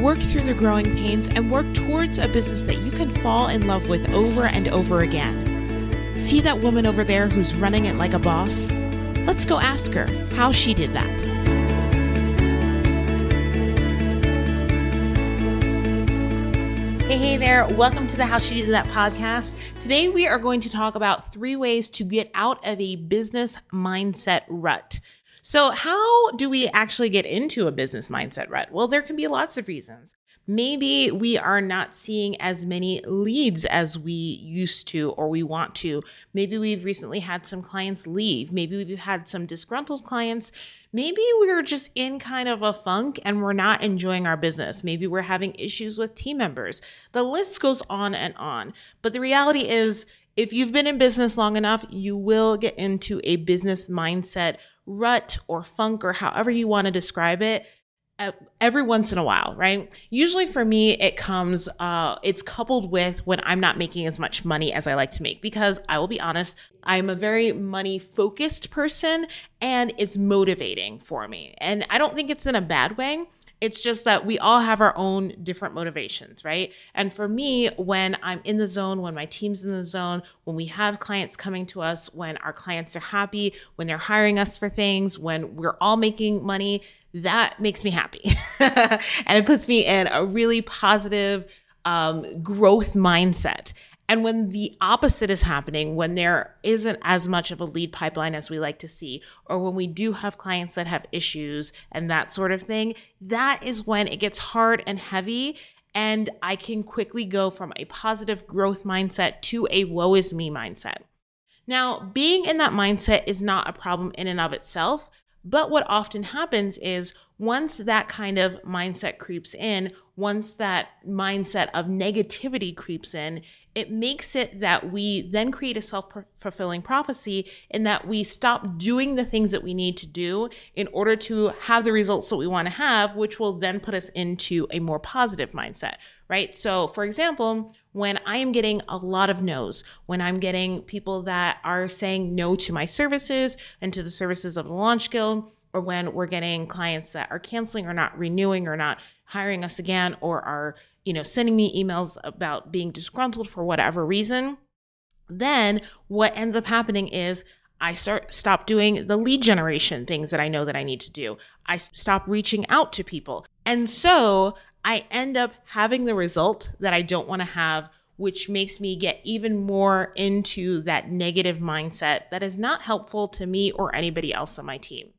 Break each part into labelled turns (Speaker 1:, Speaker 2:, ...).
Speaker 1: work through the growing pains, and work towards a business that you can fall in love with over and over again. See that woman over there who's running it like a boss? Let's go ask her how she did that. Hey, hey there. Welcome to the How She Did That podcast. Today we are going to talk about three ways to get out of a business mindset rut. So, how do we actually get into a business mindset rut? Well, there can be lots of reasons. Maybe we are not seeing as many leads as we used to or we want to. Maybe we've recently had some clients leave. Maybe we've had some disgruntled clients. Maybe we're just in kind of a funk and we're not enjoying our business. Maybe we're having issues with team members. The list goes on and on. But the reality is, if you've been in business long enough, you will get into a business mindset rut or funk or however you want to describe it every once in a while, right? Usually for me, it comes, uh, it's coupled with when I'm not making as much money as I like to make because I will be honest, I'm a very money focused person and it's motivating for me. And I don't think it's in a bad way. It's just that we all have our own different motivations, right? And for me, when I'm in the zone, when my team's in the zone, when we have clients coming to us, when our clients are happy, when they're hiring us for things, when we're all making money, that makes me happy. and it puts me in a really positive um, growth mindset. And when the opposite is happening, when there isn't as much of a lead pipeline as we like to see, or when we do have clients that have issues and that sort of thing, that is when it gets hard and heavy. And I can quickly go from a positive growth mindset to a woe is me mindset. Now, being in that mindset is not a problem in and of itself, but what often happens is once that kind of mindset creeps in, once that mindset of negativity creeps in, it makes it that we then create a self fulfilling prophecy in that we stop doing the things that we need to do in order to have the results that we want to have, which will then put us into a more positive mindset, right? So, for example, when I am getting a lot of no's, when I'm getting people that are saying no to my services and to the services of the Launch Guild, or when we're getting clients that are canceling or not renewing or not hiring us again or are you know, sending me emails about being disgruntled for whatever reason, then what ends up happening is I start stop doing the lead generation things that I know that I need to do. I stop reaching out to people. And so I end up having the result that I don't want to have, which makes me get even more into that negative mindset that is not helpful to me or anybody else on my team.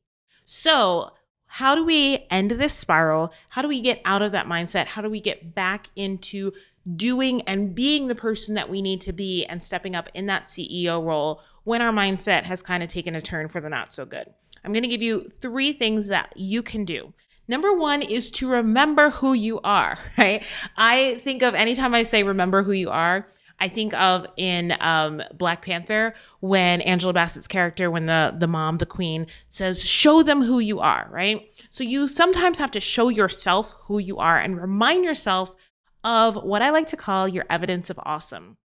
Speaker 1: So how do we end this spiral? How do we get out of that mindset? How do we get back into doing and being the person that we need to be and stepping up in that CEO role when our mindset has kind of taken a turn for the not so good? I'm going to give you three things that you can do. Number one is to remember who you are, right? I think of anytime I say remember who you are, I think of in um, Black Panther when Angela Bassett's character, when the the mom, the queen, says, "Show them who you are." Right. So you sometimes have to show yourself who you are and remind yourself of what I like to call your evidence of awesome.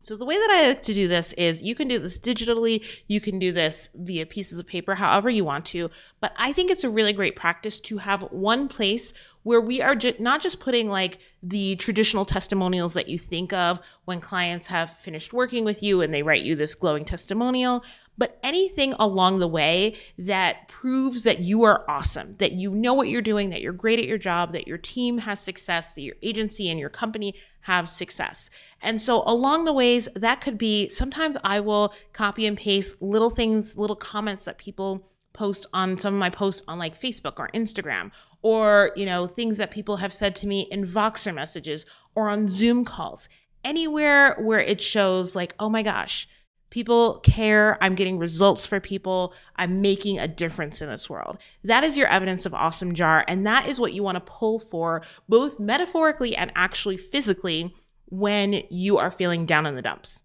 Speaker 1: So the way that I like to do this is you can do this digitally, you can do this via pieces of paper, however you want to. But I think it's a really great practice to have one place where we are ju- not just putting like the traditional testimonials that you think of when clients have finished working with you and they write you this glowing testimonial, but anything along the way that proves that you are awesome, that you know what you're doing, that you're great at your job, that your team has success, that your agency and your company have success. And so along the ways, that could be sometimes I will copy and paste little things, little comments that people post on some of my posts on like Facebook or Instagram, or, you know, things that people have said to me in Voxer messages or on Zoom calls. Anywhere where it shows like, oh my gosh, People care. I'm getting results for people. I'm making a difference in this world. That is your evidence of awesome jar. And that is what you want to pull for, both metaphorically and actually physically, when you are feeling down in the dumps.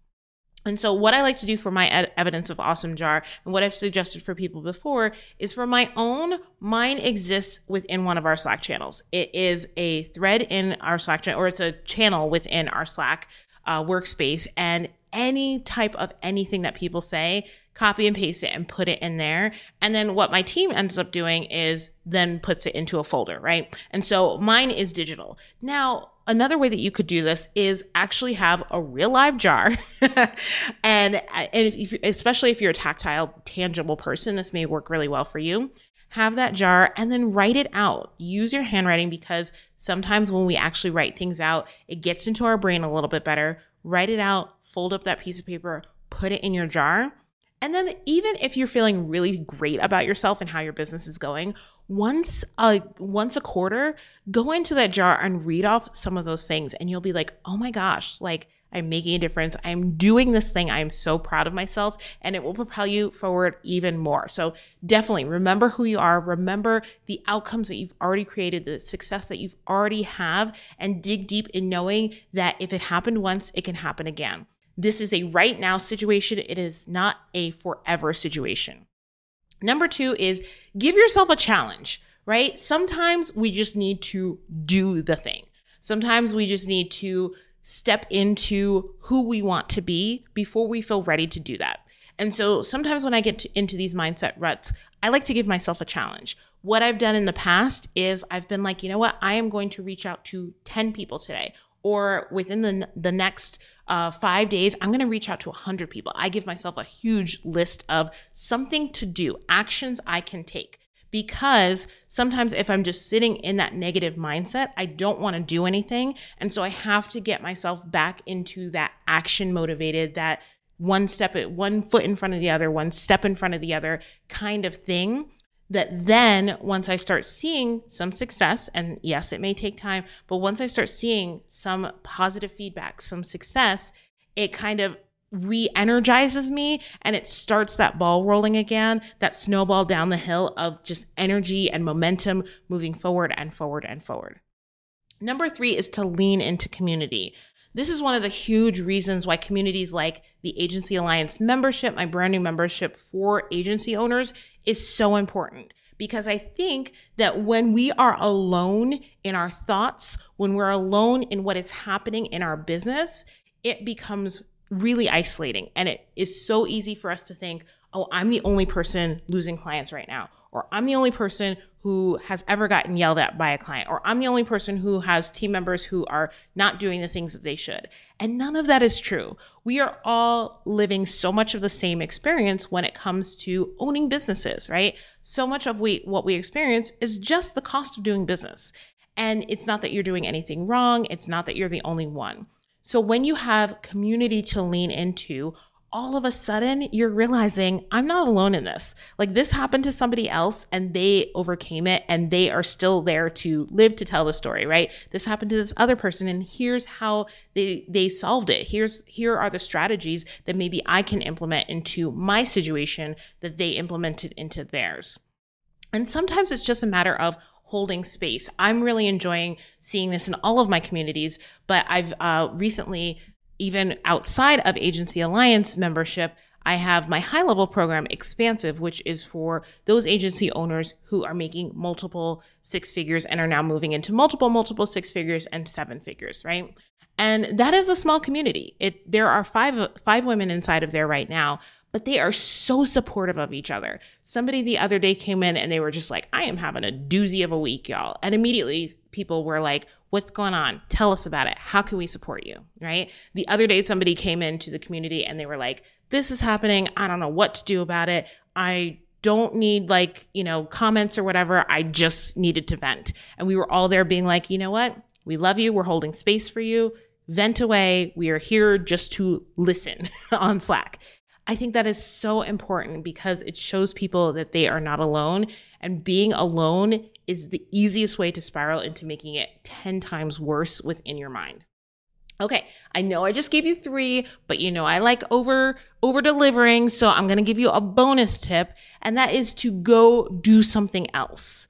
Speaker 1: And so, what I like to do for my ed- evidence of awesome jar and what I've suggested for people before is for my own, mine exists within one of our Slack channels. It is a thread in our Slack channel, or it's a channel within our Slack uh, workspace. And any type of anything that people say, copy and paste it and put it in there. And then what my team ends up doing is then puts it into a folder, right? And so mine is digital. Now, another way that you could do this is actually have a real live jar. and, uh, and if, especially if you're a tactile, tangible person, this may work really well for you. Have that jar and then write it out. Use your handwriting because sometimes when we actually write things out, it gets into our brain a little bit better. Write it out, fold up that piece of paper, put it in your jar. And then, even if you're feeling really great about yourself and how your business is going, once a once a quarter, go into that jar and read off some of those things, and you'll be like, "Oh my gosh! Like I'm making a difference. I'm doing this thing. I'm so proud of myself, and it will propel you forward even more." So definitely remember who you are. Remember the outcomes that you've already created, the success that you've already have, and dig deep in knowing that if it happened once, it can happen again. This is a right now situation. It is not a forever situation. Number two is give yourself a challenge, right? Sometimes we just need to do the thing. Sometimes we just need to step into who we want to be before we feel ready to do that. And so sometimes when I get to, into these mindset ruts, I like to give myself a challenge. What I've done in the past is I've been like, you know what? I am going to reach out to 10 people today or within the, the next uh, five days, I'm going to reach out to 100 people. I give myself a huge list of something to do, actions I can take. Because sometimes if I'm just sitting in that negative mindset, I don't want to do anything. And so I have to get myself back into that action motivated, that one step, at one foot in front of the other, one step in front of the other kind of thing that then once I start seeing some success, and yes, it may take time, but once I start seeing some positive feedback, some success, it kind of re energizes me and it starts that ball rolling again, that snowball down the hill of just energy and momentum moving forward and forward and forward. Number three is to lean into community. This is one of the huge reasons why communities like the Agency Alliance membership, my brand new membership for agency owners, is so important. Because I think that when we are alone in our thoughts, when we're alone in what is happening in our business, it becomes really isolating. And it is so easy for us to think, oh, I'm the only person losing clients right now, or I'm the only person who has ever gotten yelled at by a client, or I'm the only person who has team members who are not doing the things that they should. And none of that is true. We are all living so much of the same experience when it comes to owning businesses, right? So much of we, what we experience is just the cost of doing business. And it's not that you're doing anything wrong. It's not that you're the only one. So when you have community to lean into, all of a sudden you're realizing I'm not alone in this. Like this happened to somebody else and they overcame it and they are still there to live to tell the story, right? This happened to this other person and here's how they they solved it. Here's here are the strategies that maybe I can implement into my situation that they implemented into theirs. And sometimes it's just a matter of holding space. I'm really enjoying seeing this in all of my communities, but I've uh, recently even outside of Agency Alliance membership, I have my high level program, Expansive, which is for those agency owners who are making multiple six figures and are now moving into multiple, multiple six figures and seven figures, right? And that is a small community. It, there are five, five women inside of there right now, but they are so supportive of each other. Somebody the other day came in and they were just like, I am having a doozy of a week, y'all. And immediately people were like, What's going on? Tell us about it. How can we support you? Right. The other day, somebody came into the community and they were like, This is happening. I don't know what to do about it. I don't need like, you know, comments or whatever. I just needed to vent. And we were all there being like, You know what? We love you. We're holding space for you. Vent away. We are here just to listen on Slack. I think that is so important because it shows people that they are not alone. And being alone is the easiest way to spiral into making it 10 times worse within your mind. Okay, I know I just gave you 3, but you know I like over over delivering, so I'm going to give you a bonus tip and that is to go do something else.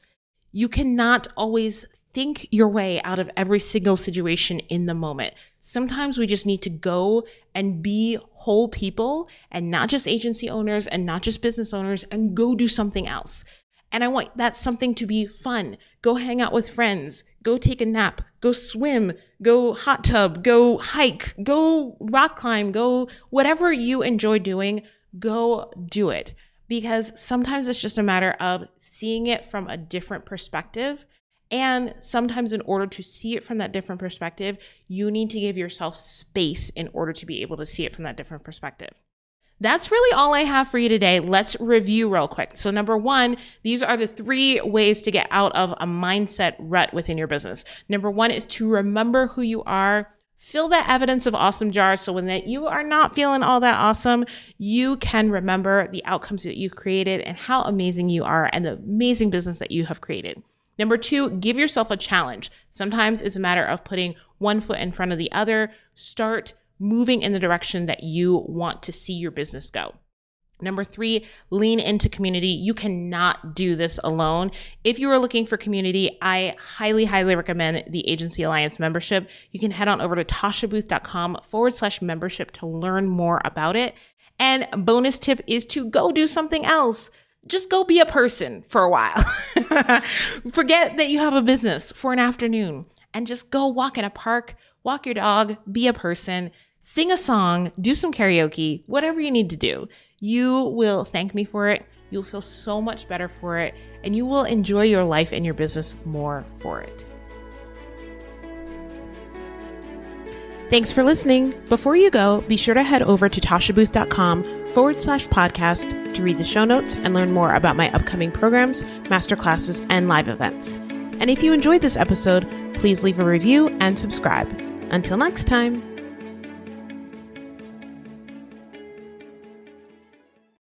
Speaker 1: You cannot always think your way out of every single situation in the moment. Sometimes we just need to go and be whole people and not just agency owners and not just business owners and go do something else. And I want that something to be fun. Go hang out with friends, go take a nap, go swim, go hot tub, go hike, go rock climb, go whatever you enjoy doing, go do it. Because sometimes it's just a matter of seeing it from a different perspective and sometimes, in order to see it from that different perspective, you need to give yourself space in order to be able to see it from that different perspective. That's really all I have for you today. Let's review real quick. So, number one, these are the three ways to get out of a mindset rut within your business. Number one is to remember who you are. Fill that evidence of awesome jar so when that you are not feeling all that awesome, you can remember the outcomes that you've created and how amazing you are and the amazing business that you have created. Number two, give yourself a challenge. Sometimes it's a matter of putting one foot in front of the other. Start moving in the direction that you want to see your business go. Number three, lean into community. You cannot do this alone. If you are looking for community, I highly, highly recommend the Agency Alliance membership. You can head on over to tashabooth.com forward slash membership to learn more about it. And bonus tip is to go do something else just go be a person for a while. Forget that you have a business for an afternoon and just go walk in a park, walk your dog, be a person, sing a song, do some karaoke, whatever you need to do. You will thank me for it. You'll feel so much better for it, and you will enjoy your life and your business more for it. Thanks for listening. Before you go, be sure to head over to tashabooth.com forward slash podcast to read the show notes and learn more about my upcoming programs, masterclasses, and live events. And if you enjoyed this episode, please leave a review and subscribe. Until next time.